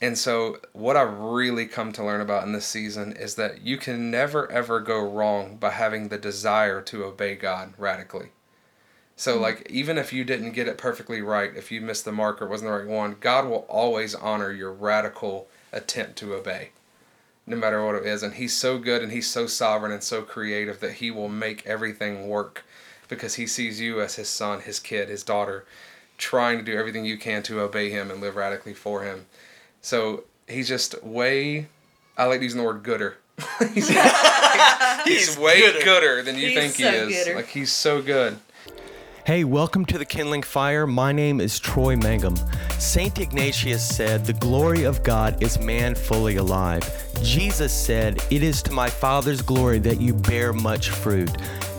and so what I've really come to learn about in this season is that you can never ever go wrong by having the desire to obey God radically. So Mm-hmm. like even if you didn't get it perfectly right, if you missed the mark or wasn't the right one, God will always honor your radical attempt to obey. No matter what it is. And he's so good and he's so sovereign and so creative that he will make everything work because he sees you as his son, his kid, his daughter, trying to do everything you can to obey him and live radically for him. So he's just way I like using the word gooder. he's, he's, he's way gooder. gooder. than you He's think he is. gooder. Like he's so good. Hey, welcome to the Kindling Fire. My name is Troy Mangum. St. Ignatius said, The glory of God is man fully alive. Jesus said, It is to my Father's glory that you bear much fruit.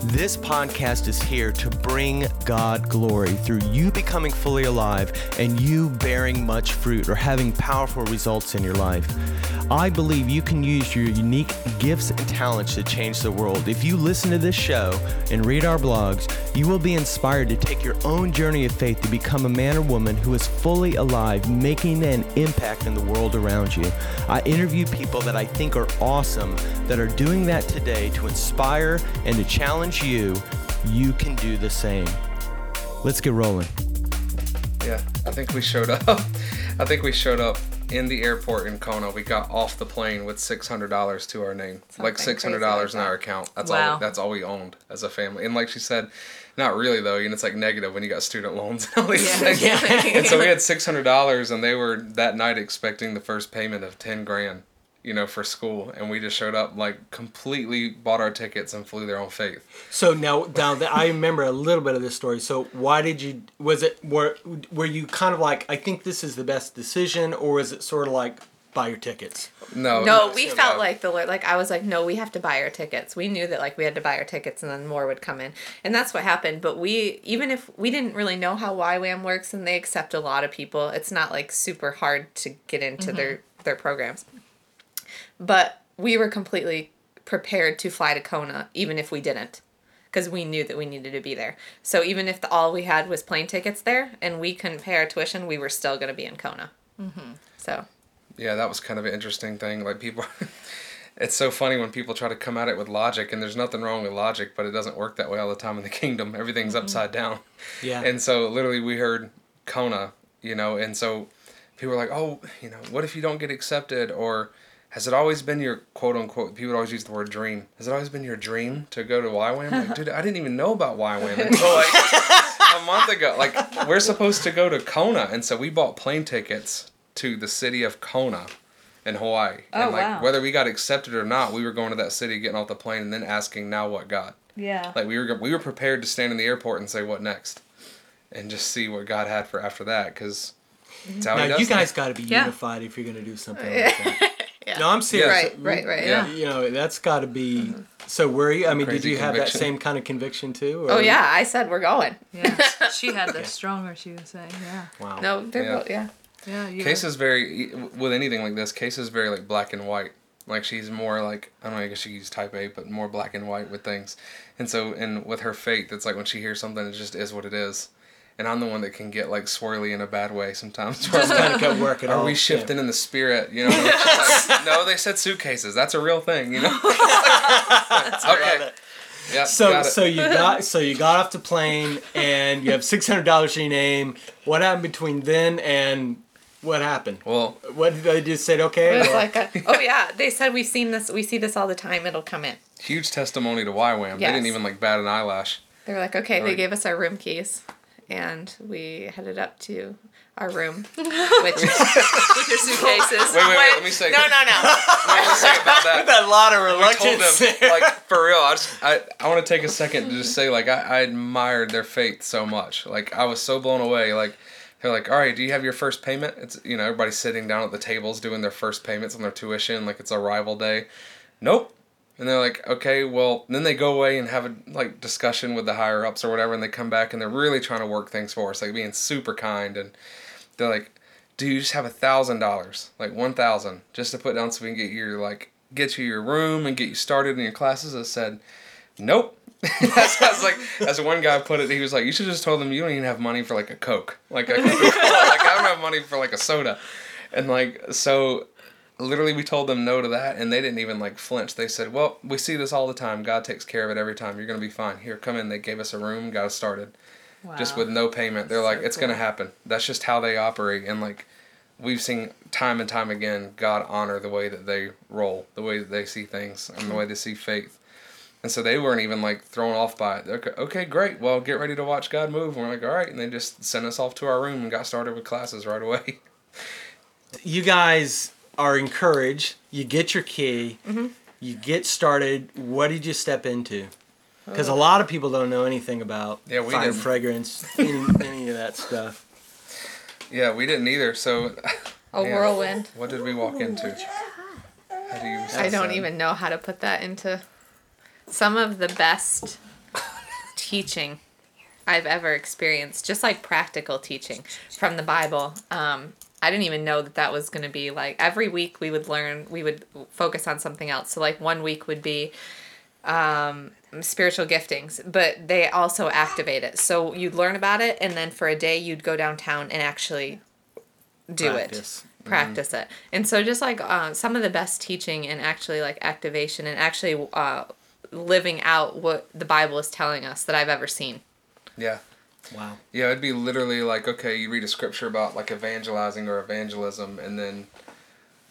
This podcast is here to bring God glory through you becoming fully alive and you bearing much fruit or having powerful results in your life. I believe you can use your unique gifts and talents to change the world. If you listen to this show and read our blogs, you will be inspired to take your own journey of faith to become a man or woman who is fully alive, making an impact in the world around you. I interview people that I think are awesome that are doing that today to inspire and to challenge you. You can do the same. Let's get rolling. Yeah, I think we showed up. I think we showed up in the airport in Kona. We got off the plane with six hundred dollars to our name, like six hundred dollars like in our account. That's Wow. all. That's all we owned as a family. And like she said, not really though. You know, it's like negative when you got student loans and all these Yeah. things. And so we had six hundred dollars, and they were that night expecting the first payment of ten grand. You know, for school, and we just showed up like completely bought our tickets and flew there on faith. So now, now that I remember a little bit of this story. So why did you? Was it were were you kind of like I think this is the best decision, or is it sort of like buy your tickets? No, No, we so felt no. like the Lord. Like I was like, no, we have to buy our tickets. We knew that like we had to buy our tickets, and then more would come in, and that's what happened. But we, even if we didn't really know how YWAM works, and they accept a lot of people, it's not like super hard to get into mm-hmm. their their programs. But we were completely prepared to fly to Kona, even if we didn't, because we knew that we needed to be there. So even if the, all we had was plane tickets there, and we couldn't pay our tuition, we were still going to be in Kona. Mm-hmm. So yeah, that was kind of an interesting thing. Like people, it's so funny when people try to come at it with logic, and there's nothing wrong with logic, but it doesn't work that way all the time in the kingdom. Everything's upside down. Yeah. And so literally, we heard Kona, you know, and so people were like, oh, you know, what if you don't get accepted, or has it always been your quote unquote? People always use the word dream. Has it always been your dream to go to YWAM? Like, dude, I didn't even know about YWAM until like a month ago. Like, we're supposed to go to Kona, and so we bought plane tickets to the city of Kona in Hawaii. Oh, and like wow. whether we got accepted or not, we were going to that city, getting off the plane, and then asking, "Now what, God?" yeah. Like we were we were prepared to stand in the airport and say, "What next?" and just see what God had for after that, because it's He Now does you guys got to be Yeah. unified if you're going to do something like that. Yeah. No, I'm serious. Right, right, right, yeah. You know, that's got to be. So were you? I mean, did Crazy you have that same kind of conviction too? or- Oh yeah, I said we're going. Yeah, she had the stronger. She was saying, yeah, Wow. No, they're Yeah. both yeah. yeah. You Case is very with anything like this. Case is very like black and white. Like she's more like I don't know. I guess she's type A, but more black and white with things. And so, and with her faith, it's like when she hears something, it just is what it is. And I'm the one that can get like swirly in a bad way sometimes. where I'm Just kind like, of got work at all. Are we oh, shifting in the spirit? You know? Like, no, they said suitcases. That's a real thing. You know? okay. Yeah. So got it. so you got so you got off the plane and you have six hundred dollars in your name. What happened between then and what happened? well, What did they just said? Okay. It was or- like a, oh yeah, they said we've seen this. We see this all the time. It'll come in. huge testimony to YWAM. They didn't even like bat an eyelash. They were like, okay. They Right. gave us our room keys, and we headed up to our room with, with your suitcases. Wait, wait, wait, let me say- No, no, no. What was I say about that? a lot of I told reluctance. them, like for real. I just I, I want to take a second to just say like I, I admired their faith so much. Like I was so blown away. Like they're like, all right, do you have your first payment? It's you know everybody's sitting down at the tables doing their first payments on their tuition. Like it's arrival day. Nope. And they're like, okay, well, then they go away and have a like discussion with the higher ups or whatever, and they come back and they're really trying to work things for us, like being super kind, and they're like, do you just have a thousand dollars, like one thousand, just to put down so we can get your like get you your room and get you started in your classes? I said, nope. that's, that's like as one guy put it. He was like, you should just told them you don't even have money for like a coke, like a like I don't have money for like a soda. and like so literally we told them no to that and they didn't even like flinch. They said well we see this all the time. God takes care of it every time. You're gonna be fine. Here come in. They gave us a room got us started. Just with no payment. They're like So it's gonna happen. That's just how they operate and like we've seen time and time again god honor the way that they roll the way that they see things and the way they see faith. And so they weren't even like thrown off by it. Okay, okay, great. Well, get ready to watch God move. And we're like, all right. And they just sent us off to our room and got started with classes right away. you guys are encouraged. You get your key. Mm-hmm. You get started. What did you step into? Because a lot of people don't know anything about Yeah, we fine didn't. fragrance, any, any of that stuff. Yeah, we didn't either. So, A Yeah. whirlwind. what did we walk into? How do you? I don't say- even know how to put that into some of the best teaching I've ever experienced, just like practical teaching from the Bible. Um, I didn't even know that that was going to be like every week we would learn, we would focus on something else. So, like, one week would be um, spiritual giftings, but they also activate it. So, you'd learn about it, and then for a day, you'd go downtown and actually do it Practice. practice it and so just like uh, some of the best teaching and actually like activation and actually uh, living out what the bible is telling us that i've ever seen Yeah. Wow. Yeah, it'd be literally like, okay, you read a scripture about like evangelizing or evangelism, and then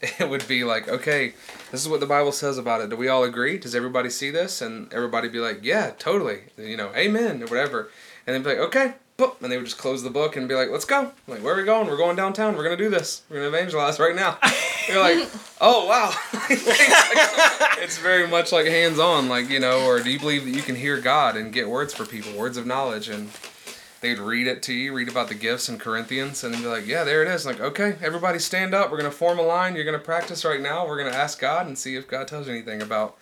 it would be like, okay, this is what the Bible says about it. Do we all agree? Does everybody see this? And everybody be like, yeah, totally. You know, amen or whatever. And then be like, okay, boop. And they would just close the book and be like, let's go. I'm like, where are we going? We're going downtown. We're going to do this. We're going to evangelize right now. You're like, oh, wow. it's very much like hands on, like, you know, or do you believe that you can hear God and get words for people, words of knowledge? And they'd read it to you, read about the gifts in Corinthians, and then be like, yeah, there it is. Like, okay, everybody stand up. We're going to form a line. You're going to practice right now. We're going to ask God and see if God tells you anything about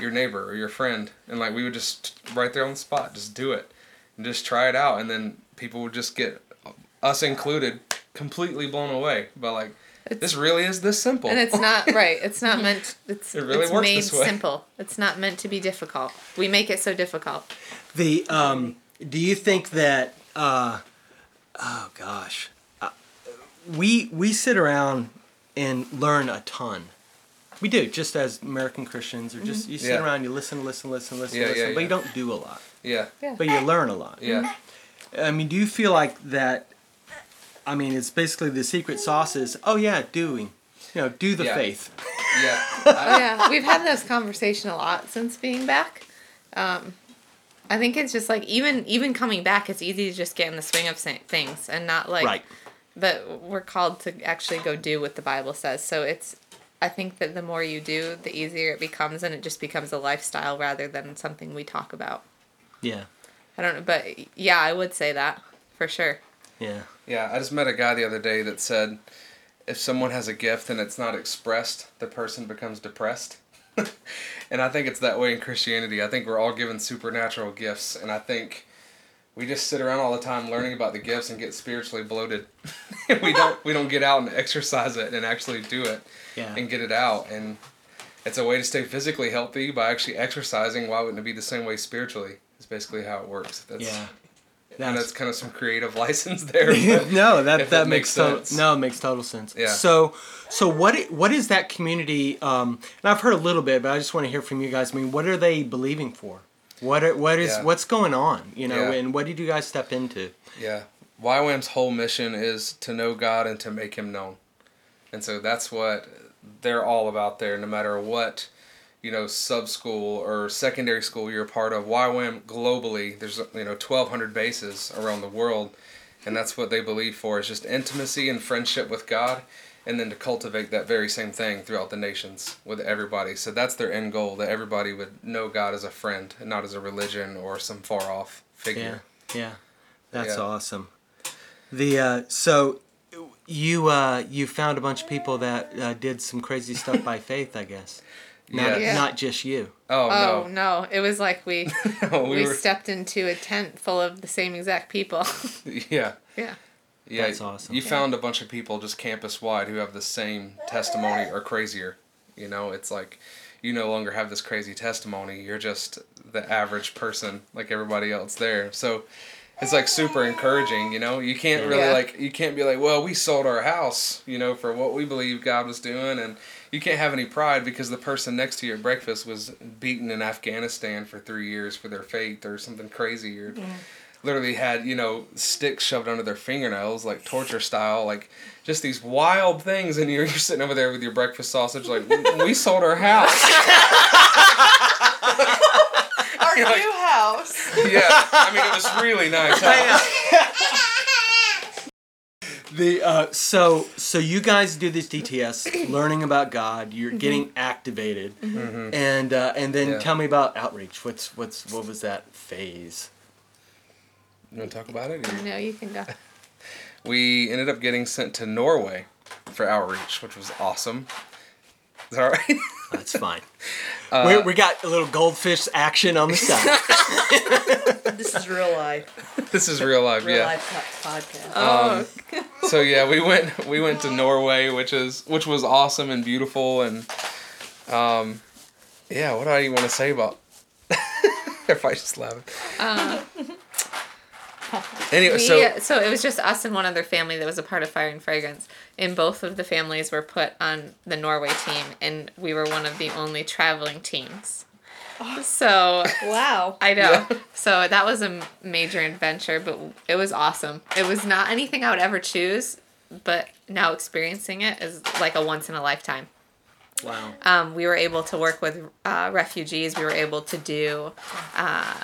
your neighbor or your friend. And like, we would just, right there on the spot, just do it and just try it out. And then people would just get, us included, completely blown away by like, this really is this simple. and it's not right it's not meant it's, It really it's works made this way. simple it's not meant to be difficult we make it so difficult The um, do you think that uh, oh gosh, uh, we we sit around and learn a ton. We do just as American Christians, or just you sit Yeah. around, you listen, listen, listen, listen, Yeah, listen, yeah, but you don't do a lot. yeah. yeah But you learn a lot. Yeah. I mean, do you feel like that? I mean, it's basically the secret sauce is oh yeah, doing, you know, do the Yeah. faith. Yeah. yeah we've had this conversation a lot since being back um, i think it's just like even even coming back it's easy to just get in the swing of things and not like right. but we're called to actually go do what the bible says so it's i think that the more you do the easier it becomes and it just becomes a lifestyle rather than something we talk about Yeah. i don't know but yeah i would say that for sure Yeah. Yeah, I just met a guy the other day that said if someone has a gift and it's not expressed, the person becomes depressed. and I think it's that way in Christianity. I think we're all given supernatural gifts, and I think we just sit around all the time learning about the gifts and get spiritually bloated. we don't we don't get out and exercise it and actually do it Yeah. and get it out and it's a way to stay physically healthy by actually exercising. Why wouldn't it be the same way spiritually? It's basically how it works. That's, Yeah. And that's kind of some creative license there. no, that that makes makes sense. no, it makes total sense. Yeah. So so what what is that community? Um, and I've heard a little bit, but I just want to hear from you guys. I mean, what are they believing for? What are, what is Yeah. what's going on? You know, Yeah. and what did you guys step into? Yeah. YWAM's whole mission is to know God and to make him known. And so that's what they're all about there, no matter what, you know, sub school or secondary school you're a part of. YWAM globally, there's, you know, 1,200 bases around the world. And that's what they believe for is just intimacy and friendship with God and then to cultivate that very same thing throughout the nations with everybody. So that's their end goal that everybody would know God as a friend and not as a religion or some far off Yeah, figure. yeah, that's Yeah. awesome. The uh, so you uh, you found a bunch of people that uh, did some crazy stuff by faith, I guess. Not, Yeah. not just you. Oh, oh no. no it was like we we, we were, stepped into a tent full of the same exact people yeah. yeah Yeah, That's awesome. You found a bunch of people just campus wide who have the same testimony or crazier. You know, it's like you no longer have this crazy testimony. You're just the average person like everybody else there. So it's like super encouraging. You know, you can't really Yeah. like you can't be like, well, we sold our house, you know, for what we believe God was doing, and you can't have any pride because the person next to you at breakfast was beaten in Afghanistan for three years for their faith or something crazy or. Literally had you know sticks shoved under their fingernails like torture style like just these wild things and you're, you're sitting over there with your breakfast sausage like we sold our house Our like- new house. yeah I mean it was really nice. The uh, so so you guys do this DTS, learning about God. You're getting activated, and uh, and then Yeah. tell me about outreach. What's what's what was that phase? You want to talk about it? or- No, you can go. We ended up getting sent to Norway for outreach, which was awesome. Is that all right? That's fine. Uh, we, we got a little goldfish action on the side. This is real life. this is real life, Real yeah. life po- podcast. Um, oh, So yeah, we went we went to Norway, which is which was awesome and beautiful, and um, yeah. What do I even want to say about? Everybody's just laughing. Uh, anyway, we, so so it was just us and one other family that was a part of Fire and Fragrance, and both of the families were put on the Norway team, and we were one of the only traveling teams. So wow. I know. So that was a major adventure, but it was awesome. It was not anything I would ever choose, but now experiencing it is like a once in a lifetime. Wow. Um, we were able to work with uh, refugees. We were able to do, uh,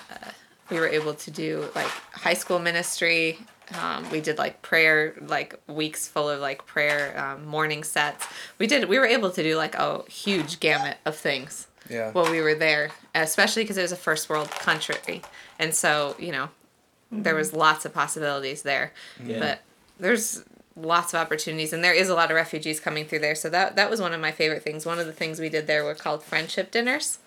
we were able to do like high school ministry. Um, we did like prayer, like weeks full of like prayer um, morning sets. We did. We were able to do like a huge gamut of things yeah, while we were there, especially because it was a first world country, and so you know, there was lots of possibilities there. Yeah. But there's lots of opportunities, and there is a lot of refugees coming through there. So that that was one of my favorite things. One of the things we did there were called friendship dinners,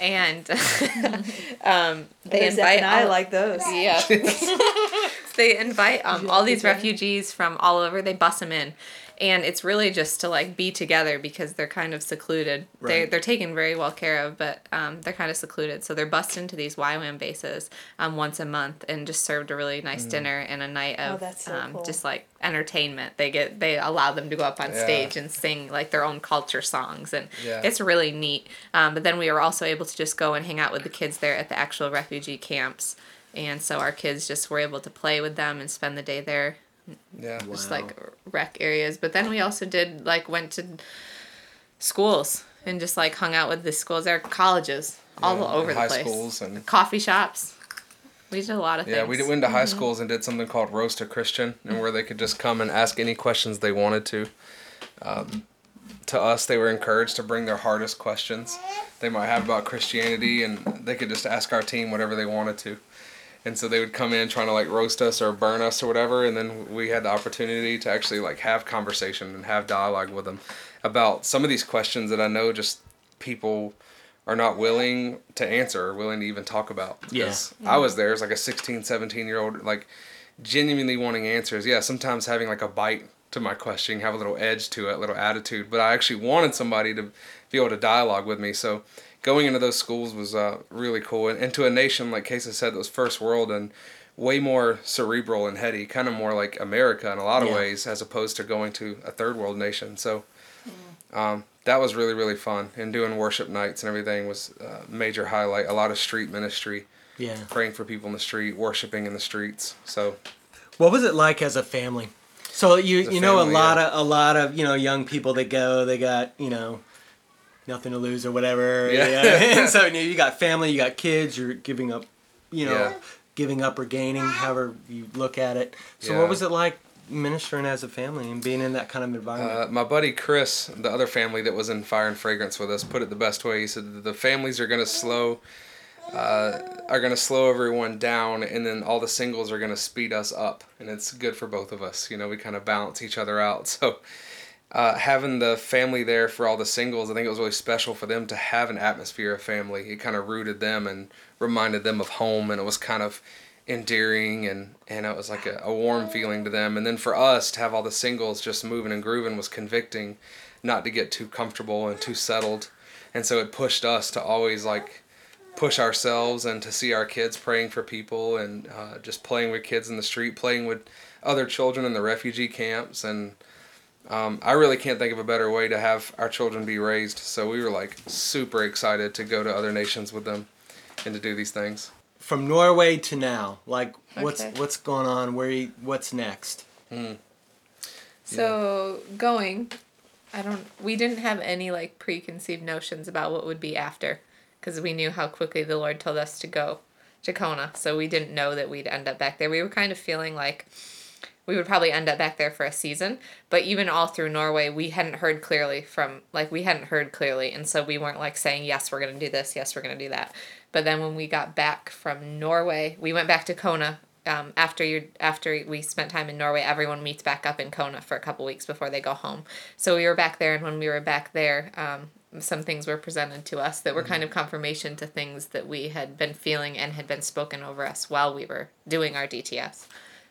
and um, they There's invite and I like those. yeah. they invite um, all these refugees from all over. They bus them in, and it's really just to like be together because they're kind of secluded. They Right. They they're taken very well care of, but um, they're kind of secluded. So they're bussed into these YWAM bases um, once a month and just served a really nice dinner and a night Oh, of that's so um, cool. just like entertainment. They get they allow them to go up on Yeah. stage and sing like their own culture songs, and Yeah. it's really neat. Um, but then we were also able to just go and hang out with the kids there at the actual refugee camps. And so our kids just were able to play with them and spend the day there, yeah. just Wow. like rec areas. But then we also did like went to schools and just like hung out with the schools. There are colleges all Yeah, over the high place. schools and Coffee shops. We did a lot of yeah, things. we went to high schools and did something called roast a Christian, and where they could just come and ask any questions they wanted to. Um, to us, they were encouraged to bring their hardest questions they might have about Christianity, and they could just ask our team whatever they wanted to. And so they would come in trying to like roast us or burn us or whatever, and then we had the opportunity to actually like have conversation and have dialogue with them about some of these questions that I know just people are not willing to answer or willing to even talk about. Yeah. Because I was there as like a 16, 17 year old, like genuinely wanting answers. Yeah, sometimes having like a bite to my question, have a little edge to it, a little attitude. But I actually wanted somebody to be able to dialogue with me. So going into those schools was uh, really cool. And into a nation, like Casey said, that was first world and way more cerebral and heady, kind of more like America in a lot of Yeah. ways, as opposed to going to a third world nation. So um, that was really, really fun. And doing worship nights and everything was a major highlight. A lot of street ministry, Yeah. praying for people in the street, worshiping in the streets. So What was it like as a family? So you you know family, a lot yeah. of a lot of you know young people that go they got you know nothing to lose or whatever. Yeah. and so you, know, you got family, you got kids, you're giving up, you know, Yeah. giving up or gaining, however you look at it. So Yeah. what was it like ministering as a family and being in that kind of environment? Uh, my buddy Chris, the other family that was in Fire and Fragrance with us, put it the best way. He said the families are gonna slow, uh, are gonna slow everyone down, and then all the singles are gonna speed us up, and it's good for both of us. You know, we kind of balance each other out. So. Uh, having the family there for all the singles, I think it was really special for them to have an atmosphere of family. It kind of rooted them and reminded them of home, and it was kind of endearing and and it was like a, a warm feeling to them and then for us to have all the singles just moving and grooving was convicting not to get too comfortable and too settled and so it pushed us to always like push ourselves and to see our kids praying for people and uh, just playing with kids in the street, playing with other children in the refugee camps. And um, I really can't think of a better way to have our children be raised. So we were like super excited to go to other nations with them and to do these things. From Norway to now, like what's Okay. what's going on? Where you, what's next? So going, I don't. We didn't have any like preconceived notions about what would be after, because we knew how quickly the Lord told us to go to Kona. So we didn't know that we'd end up back there. We were kind of feeling like we would probably end up back there for a season. But even all through Norway, we hadn't heard clearly from like we hadn't heard clearly, and so we weren't like saying yes, we're gonna do this, yes, we're gonna do that. But then when we got back from Norway, we went back to Kona. Um, after you after we spent time in Norway, everyone meets back up in Kona for a couple weeks before they go home. So we were back there, and when we were back there, um, some things were presented to us that were kind of confirmation to things that we had been feeling and had been spoken over us while we were doing our DTS.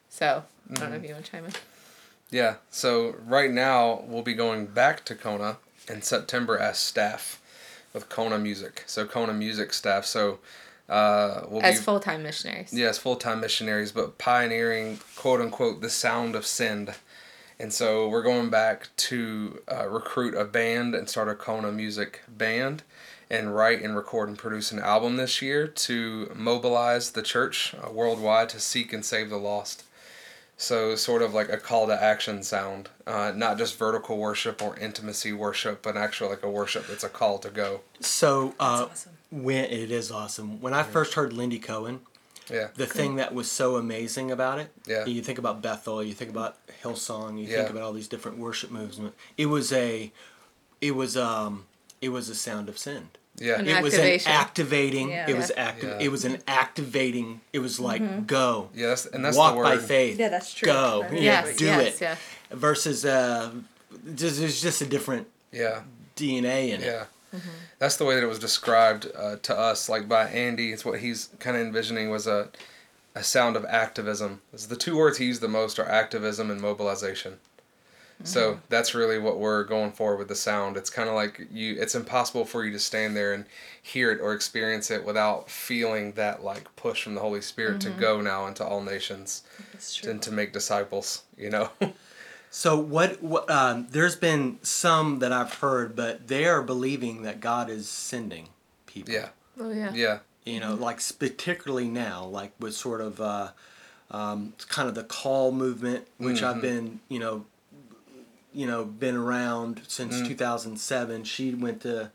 So I don't know if you want to chime in. Yeah, so right now we'll be going back to Kona in September as staff with Kona Music. So Kona Music staff. So uh, we'll As be full time missionaries. yes full time missionaries, but pioneering quote unquote the sound of send. And so we're going back to uh, recruit a band and start a Kona Music band, and write and record and produce an album this year to mobilize the church uh, worldwide to seek and save the lost. So sort of like a call to action sound, uh, not just vertical worship or intimacy worship, but actually like a worship that's a call to go. So uh, awesome. when it is awesome. When I first heard Lindy Cohen, Yeah. the thing that was so amazing about it. Yeah. You think about Bethel, you think about Hillsong, you Yeah. think about all these different worship movements. It was a, it was um, it was a sound of send. Yeah. An it was an activation. activating. Yeah. It was Yeah. active. Yeah. It was an activating. It was like go. Yes, and that's walk the word. by faith. Yeah, that's true. Go. I Yes, do yes, it. yeah. Versus uh, just, there's just a different Yeah. DNA in it. Yeah. That's the way that it was described uh, to us, like by Andy. It's what he's kind of envisioning was a, a sound of activism. It's the two words he used the most are activism and mobilization. So that's really what we're going for with the sound. It's kind of like you. It's impossible for you to stand there and hear it or experience it without feeling that like push from the Holy Spirit to go now into all nations and to make disciples. You know. So what? what um, there's been some that I've heard, but they are believing that God is sending people. yeah. Oh yeah. Yeah. You know, like particularly now, like with sort of uh, um, kind of the call movement, which I've been, you know, you know, been around since mm. 2007. She went to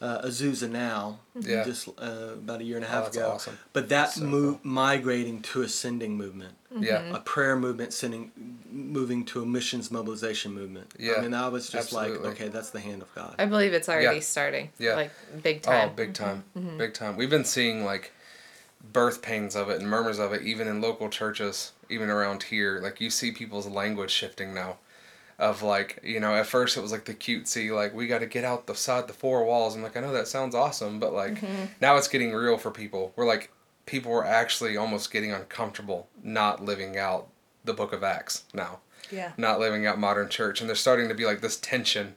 uh, Azusa now, mm-hmm. Yeah. just uh, about a year and a Oh, half that's ago. awesome. But that So move migrating to a sending movement mm-hmm. Yeah. a prayer movement sending moving to a missions mobilization movement. Yeah, I mean I was just absolutely. like, okay, that's the hand of God. I believe it's already Yeah. starting. Yeah. Like big oh, time. Oh, big time, mm-hmm. big time. We've been seeing like birth pains of it and murmurs of it, even in local churches, even around here. Like you see people's language shifting now. Of like, you know, at first it was like the cutesy, like we got to get out the side the four walls. I'm like, I know that sounds awesome, but like mm-hmm. now it's getting real for people. We're like, people are actually almost getting uncomfortable not living out the Book of Acts now Yeah. not living out modern church and there's starting to be like this tension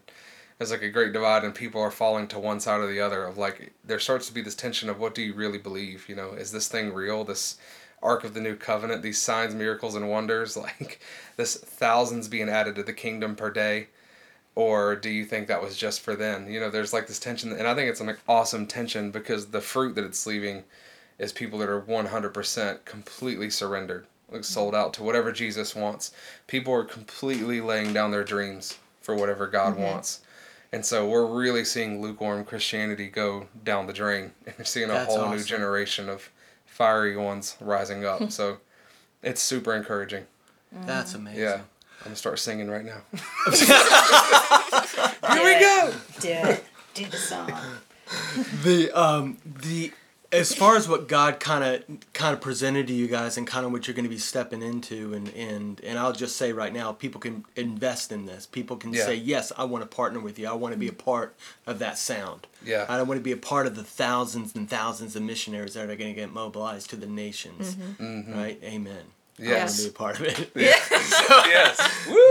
there's like a great divide and people are falling to one side or the other of like there starts to be this tension of what do you really believe you know is this thing real this ark of the new covenant these signs miracles and wonders like this thousands being added to the kingdom per day. Or do you think that was just for then you know there's like this tension and i think it's an awesome tension because the fruit that it's leaving is people that are 100% completely surrendered like sold out to whatever jesus wants. People are completely laying down their dreams for whatever god mm-hmm. wants. And so we're really seeing lukewarm christianity go down the drain and we're seeing a That's whole new generation of fiery ones rising up so it's super encouraging That's amazing. yeah i'm gonna start singing right now Here we go. Do it. Do the song. The um the as far as what God kind of kind of presented to you guys and kind of what you're going to be stepping into and and and I'll just say right now people can invest in this. People can Yeah. say yes, I want to partner with you. I want to be a part of that sound. Yeah. I want to be a part of the thousands and thousands of missionaries that are going to get mobilized to the nations. Right? Amen. I want Yes. to be a part of it. yes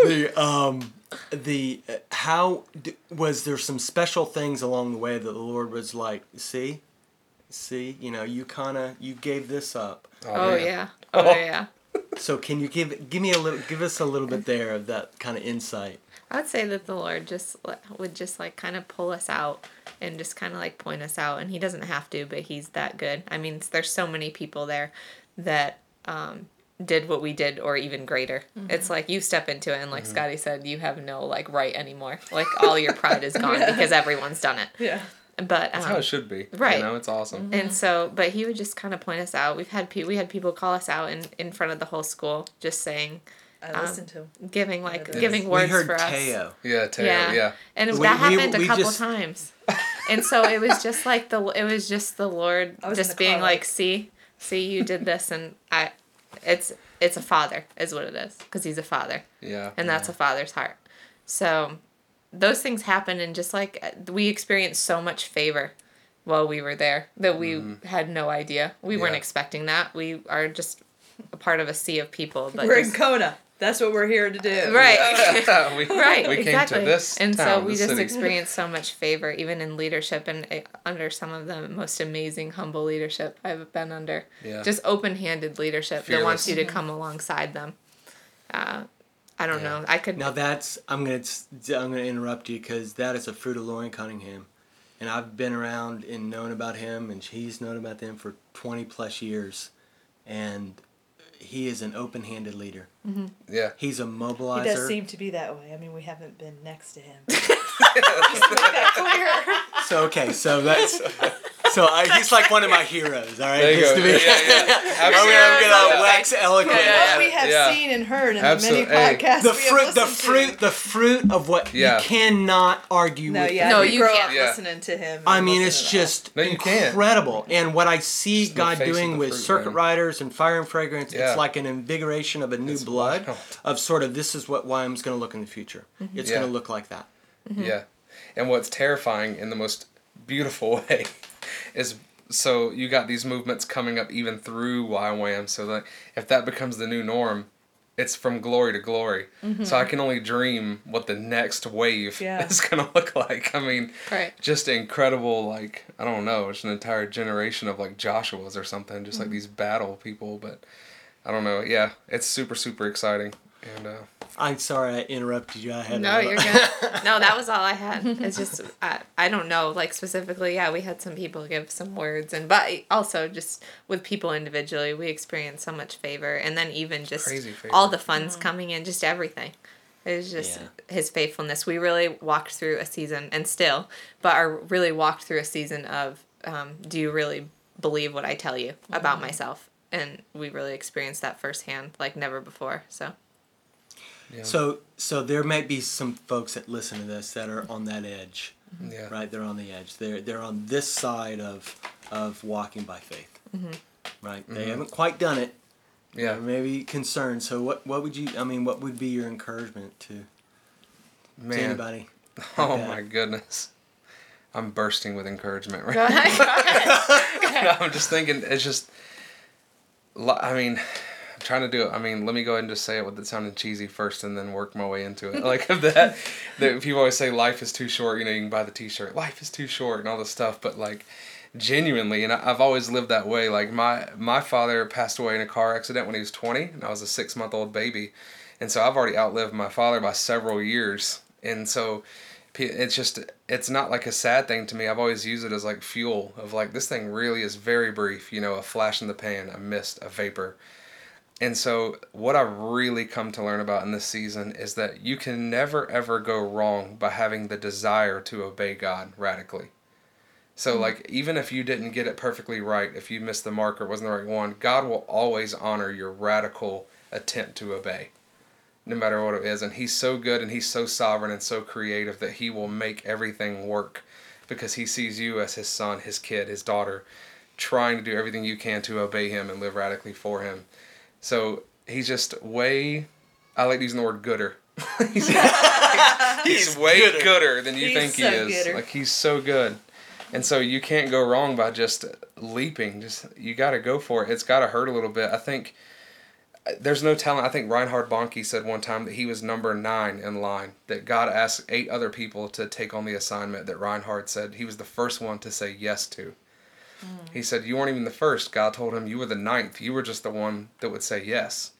the um the uh, how d- was there some special things along the way that the lord was like see see, you know, you kind of you gave this up. Oh man. yeah. Oh yeah. So can you give give me a little give us a little bit there of that kind of insight? I would say that the Lord just would just like kind of pull us out and just kind of like point us out, and He doesn't have to, but He's that good. I mean, there's so many people there that um, did what we did, or even greater. It's like you step into it, and like Scotty said, you have no like right anymore. Like all your pride is gone because everyone's done it. Yeah. But That's um, how it should be. right. You know, it's awesome. and so, but he would just kind of point us out. We've had pe- we had people call us out in, in front of the whole school, just saying, I listened to him. giving like Yeah. giving we words heard for us. Teo. Yeah, Teo. Yeah. And We- that happened we a couple just- times. And so it was just like the it was just the Lord I was in just the being car, like, like- "See, see, you did this," and I, it's it's a father is what it is because he's a father, Yeah. and that's a father's heart. So, those things happen, and just like uh, we experienced so much favor while we were there that we had no idea. We weren't Mm-hmm. Expecting that. We are just a part of a sea of people. But We're in Kona. That's what we're here to do. right. we, right we exactly came to this and so we just city. experienced so much favor even in leadership and uh, under some of the most amazing humble leadership i've been under Yeah. just open-handed leadership that wants you to come alongside them uh, i don't Yeah. know i could Now that's I'm gonna I'm gonna interrupt you because that is a fruit of Loren Cunningham, and I've been around and known about him, and he's known about them for 20 plus years, and he is an open-handed leader. Mm-hmm. yeah. He's a mobilizer. He mobilizer. does seem to be that way. I mean, we haven't been next to him. So okay, so that's so I, he's like one of my heroes. All right, There you go. to be- Yeah, yeah. I'm gonna, I'm gonna wax eloquent. what we have Yeah. seen and heard in Absolute- the many hey. podcasts The we have fruit, the listened to. fruit, the fruit of what Yeah. you cannot argue No, with. yeah, No, you grow can't. up Yeah. listening to him. I mean, it's just No, you can't. incredible. And what I see Just God doing with fruit, circuit man. riders and fire and fragrance, Yeah. it's like an invigoration of a new It's blood wild. of sort of this is what YM's going to look in the future. Mm-hmm. It's Yeah. going to look like that. Yeah. And what's terrifying in the most beautiful way is so you got these movements coming up even through YWAM. So that if that becomes the new norm, it's from glory to glory. Mm-hmm. So I can only dream what the next wave Yeah. is going to look like. I mean, Right. just incredible, like, I don't know, it's an entire generation of like Joshua's or something, just like mm-hmm. these battle people. But I don't know. Yeah, it's super, super exciting. And uh, I'm sorry I interrupted you. I had no you're good. No that was all i had. It's just I, I don't know like specifically yeah we had some people give some words and but also just with people individually we experienced so much favor and then even just Crazy all the funds coming in just everything. It was just Yeah. his faithfulness. We really walked through a season and still but are really walked through a season of um, do you really believe what i tell you about myself? And we really experienced that firsthand like never before so yeah. So, so there may be some folks that listen to this that are on that edge, mm-hmm. yeah. right? They're on the edge. They're they're on this side of of walking by faith, mm-hmm. right? They mm-hmm. haven't quite done it. Yeah. They're maybe concerned. So, what what would you? I mean, what would be your encouragement to, to Man. anybody? Oh that. my goodness. I'm bursting with encouragement right Go ahead, now. I'm just thinking, it's just, I mean, I'm trying to do it. I mean, let me go ahead and just say it with it sounding cheesy first and then work my way into it. Like that, that people always say life is too short, you know, you can buy the t shirt, life is too short and all this stuff. But like, genuinely, and I- I've always lived that way. Like, my, my father passed away in a car accident when he was 20, and I was a six month old baby. And so I've already outlived my father by several years. And so it's just it's not like a sad thing to me i've always used it as like fuel of like this thing really is very brief you know a flash in the pan a mist a vapor and so what i've really come to learn about in this season is that you can never ever go wrong by having the desire to obey god radically so hmm. like even if you didn't get it perfectly right if you missed the mark or wasn't the right one god will always honor your radical attempt to obey no matter what it is. And he's so good and he's so sovereign and so creative that he will make everything work because he sees you as his son, his kid, his daughter, trying to do everything you can to obey him and live radically for him. So he's just way, I like using the word gooder. he's, he's, he's way gooder. gooder. than you He's think he is. gooder. Like he's so good. And so you can't go wrong by just leaping. Just you got to go for it. It's got to hurt a little bit. I think there's no telling. I think Reinhard Bonnke said one time that he was number nine in line. That God asked eight other people to take on the assignment that Reinhard said he was the first one to say yes to. He said, You weren't even the first. God told him you were the ninth. You were just the one that would say yes.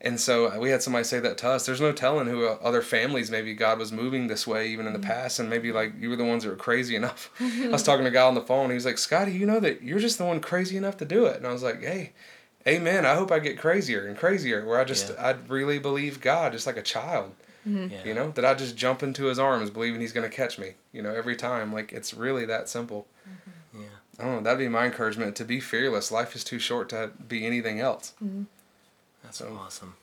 And so uh, we had somebody say that to us. There's no telling who uh, other families maybe God was moving this way even in the past, and maybe like you were the ones that were crazy enough. I was talking to a guy on the phone. He was like, "Scotty, you know that you're just the one crazy enough to do it." And I was like, "Hey, Amen. I hope I get crazier and crazier, where I just Yeah. I really believe God, just like a child." Yeah. You know that I just jump into His arms, believing He's gonna catch me. You know, every time. Like it's really that simple. Yeah. I. That'd be my encouragement to be fearless. Life is too short to be anything else. Mm-hmm. That's awesome.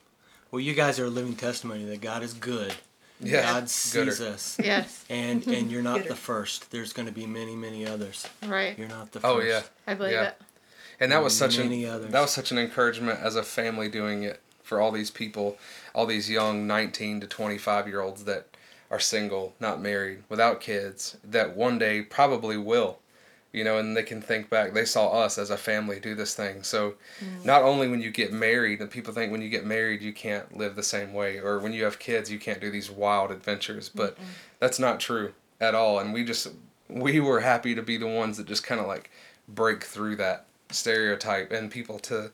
Well, you guys are a living testimony that God is good. Yeah, God sees gooder. us. Yes. And mm-hmm. and you're not Gooder. the first. There's going to be many, many others. Right. You're not the oh, first. Oh yeah. I believe Yeah. it. And that was such Many an others. that was such an encouragement as a family doing it for all these people, all these young 19 to 25 year olds that are single, not married, without kids, that one day probably will. You know, and they can think back. They saw us as a family do this thing. So, mm. not only when you get married, and people think when you get married you can't live the same way, or when you have kids you can't do these wild adventures, but that's not true at all. And we just we were happy to be the ones that just kind of like break through that stereotype and people to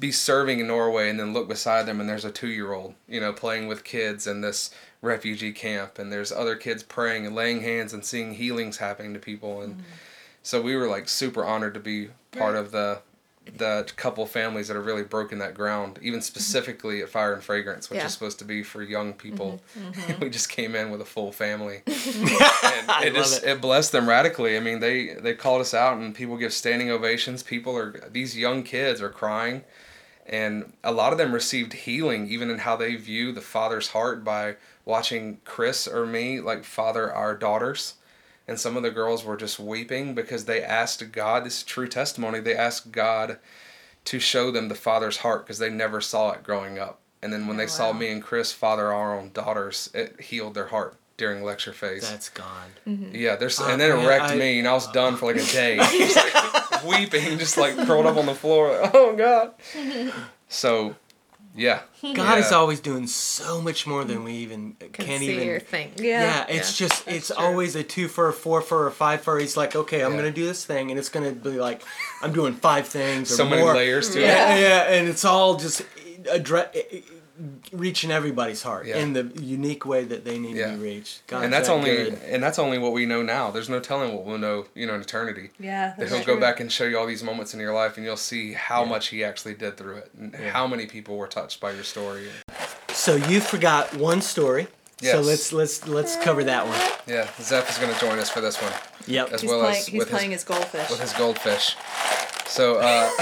be serving in Norway and then look beside them and there's a two year old, you know, playing with kids in this refugee camp and there's other kids praying and laying hands and seeing healings happening to people and mm. So we were like super honored to be part of the the couple families that have really broken that ground, even mm-hmm. specifically at Fire and Fragrance, which Yeah. is supposed to be for young mm-hmm. people. Mm-hmm. we just came in with a full family and it just it. it. blessed them radically. I mean, they they called us out, and people give standing ovations. People are these young kids are crying, and a lot of them received healing even in how they view the father's heart by watching Chris or me like father our daughters. And some of the girls were just weeping because they asked God. This is true testimony. They asked God to show them the father's heart because they never saw it growing up. And then when they saw me and Chris father our own daughters, it healed their heart during lecture phase. That's God. Yeah, there's Uh, and then it wrecked I- me, and I was done for like a day, just like weeping, just like curled up on the floor. Like, oh God. So, yeah, God is always doing so much more than we even Can can't see even. or think. Yeah, it's Yeah, just that's it's true. always a two for a four for a five for. He's like, okay, I'm Yeah. gonna do this thing, and it's gonna be like I'm doing five things or so many more. layers to it. Yeah, yeah, and it's all just address, reaching everybody's heart Yeah. in the unique way that they need Yeah. to be reached. God's And that's that only good. and that's only what we know now. There's no telling what we'll know, you know, in eternity. Yeah. That he'll true. go back and show you all these moments in your life, and you'll see how Yeah. much he actually did through it, and Yeah. how many people were touched by your story. So you forgot one story. So let's let's let's cover that one. Yeah, Zeph is going to join us for this one, Yep. as He's well playing, as he's with playing his his, goldfish. with his goldfish. So. uh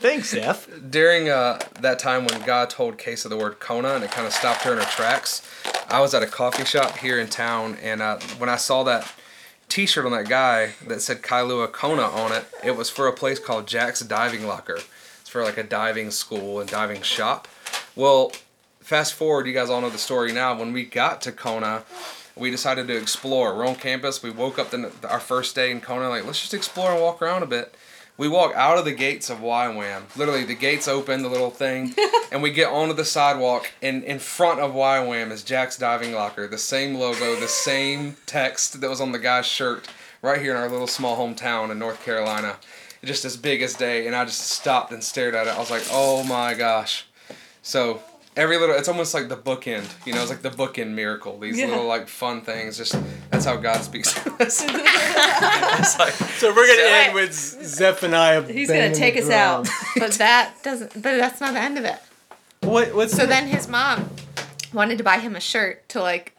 Thanks, Zeph. during uh, that time when God told Case of the word Kona and it kind of stopped her in her tracks, I was at a coffee shop here in town and uh, when I saw that T-shirt on that guy that said Kailua Kona on it, it was for a place called Jack's Diving Locker. It's for like a diving school and diving shop. Well, fast forward, you guys all know the story now. When we got to Kona, we decided to explore. We're on campus. We woke up the, our first day in Kona, like let's just explore and walk around a bit. We walk out of the gates of YWAM. Literally, the gates open, the little thing, and we get onto the sidewalk. And in front of YWAM is Jack's Diving Locker, the same logo, the same text that was on the guy's shirt, right here in our little small hometown in North Carolina. Just as big as day, and I just stopped and stared at it. I was like, "Oh my gosh!" So every little, it's almost like the bookend. You know, it's like the bookend miracle. These Yeah. little like fun things. Just that's how God speaks to us. it's like, So we're gonna So end I- with Zephaniah. He's gonna take us out. But that doesn't. But that's not the end of it. What? What's So then his mom wanted to buy him a shirt to like,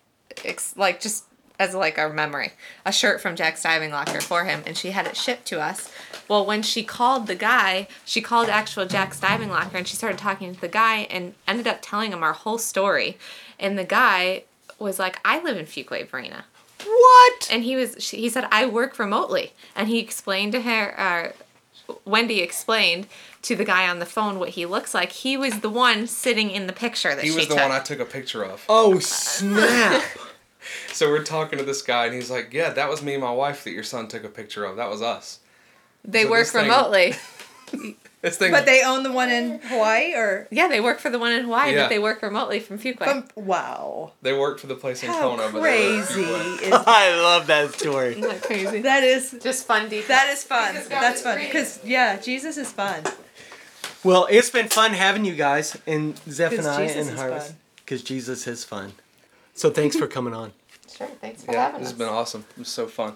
ex- like just as like our memory, a shirt from Jack's Diving Locker for him, and she had it shipped to us. Well, when she called the guy, she called actual Jack's Diving Locker, and she started talking to the guy, and ended up telling him our whole story. And the guy was like, "I live in Fuquay Varina." what? and he was she, he said i work remotely and he explained to her uh, wendy explained to the guy on the phone what he looks like he was the one sitting in the picture that he she was the took one I took a picture of. Oh snap! So we're talking to this guy, and he's like, "Yeah, that was me and my wife that your son took a picture of. That was us." They so work this thing- remotely This thing. But they own the one in Hawaii or Yeah, they work for the one in Hawaii, Yeah. but they work remotely from Fuquay. from wow. they work for the place in How Kona, but crazy is I love that story. Isn't that crazy? that is Just fun details. that is fun. That's fun because yeah, Jesus is fun. Well, it's been fun having you guys and Zephaniah and is Harvest fun. because Jesus is fun. So thanks for coming on. Sure, thanks for Yeah, having this us. has been awesome. It was so fun.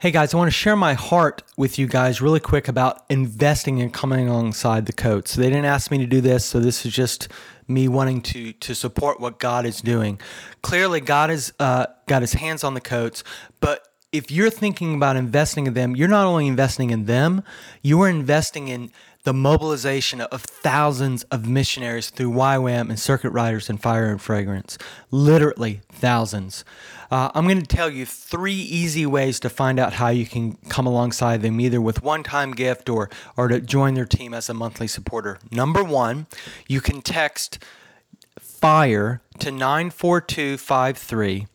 Hey guys, I want to share my heart with you guys really quick about investing and coming alongside the Coats. So they didn't ask me to do this, so this is just me wanting to to support what God is doing. Clearly, God has uh, got His hands on the coats, but if you're thinking about investing in them, you're not only investing in them, you are investing in the mobilization of thousands of missionaries through YWAM and Circuit Riders and Fire and Fragrance. Literally thousands. Uh, I'm going to tell you three easy ways to find out how you can come alongside them, either with one-time gift or or to join their team as a monthly supporter. Number one, you can text FIRE to 94253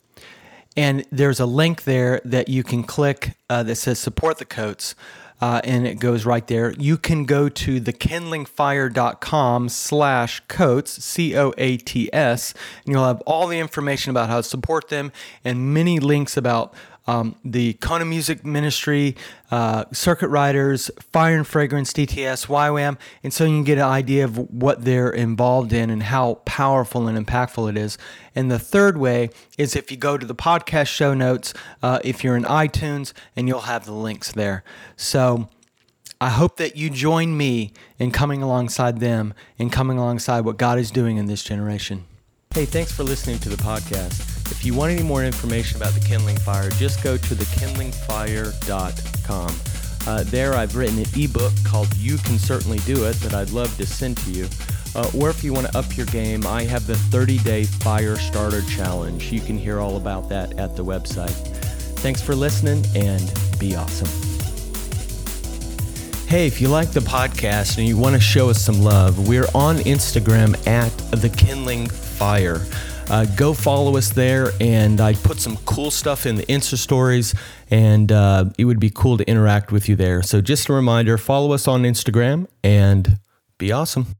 and there's a link there that you can click uh, that says support the coats uh, and it goes right there. You can go to thekindlingfire.com slash coats c-o-a-t-s and you'll have all the information about how to support them and many links about um, the Kona Music Ministry, uh, Circuit Riders, Fire and Fragrance, DTS, YWAM, and so you can get an idea of what they're involved in and how powerful and impactful it is. And the third way is if you go to the podcast show notes, uh, if you're in iTunes, and you'll have the links there. So I hope that you join me in coming alongside them and coming alongside what God is doing in this generation. Hey, thanks for listening to the podcast. If you want any more information about the Kindling Fire, just go to thekindlingfire.com. Uh, there, I've written an ebook called You Can Certainly Do It that I'd love to send to you. Uh, or if you want to up your game, I have the 30 day Fire Starter Challenge. You can hear all about that at the website. Thanks for listening and be awesome. Hey, if you like the podcast and you want to show us some love, we're on Instagram at the Kindling Fire. Uh, go follow us there, and I put some cool stuff in the Insta stories, and uh, it would be cool to interact with you there. So, just a reminder follow us on Instagram and be awesome.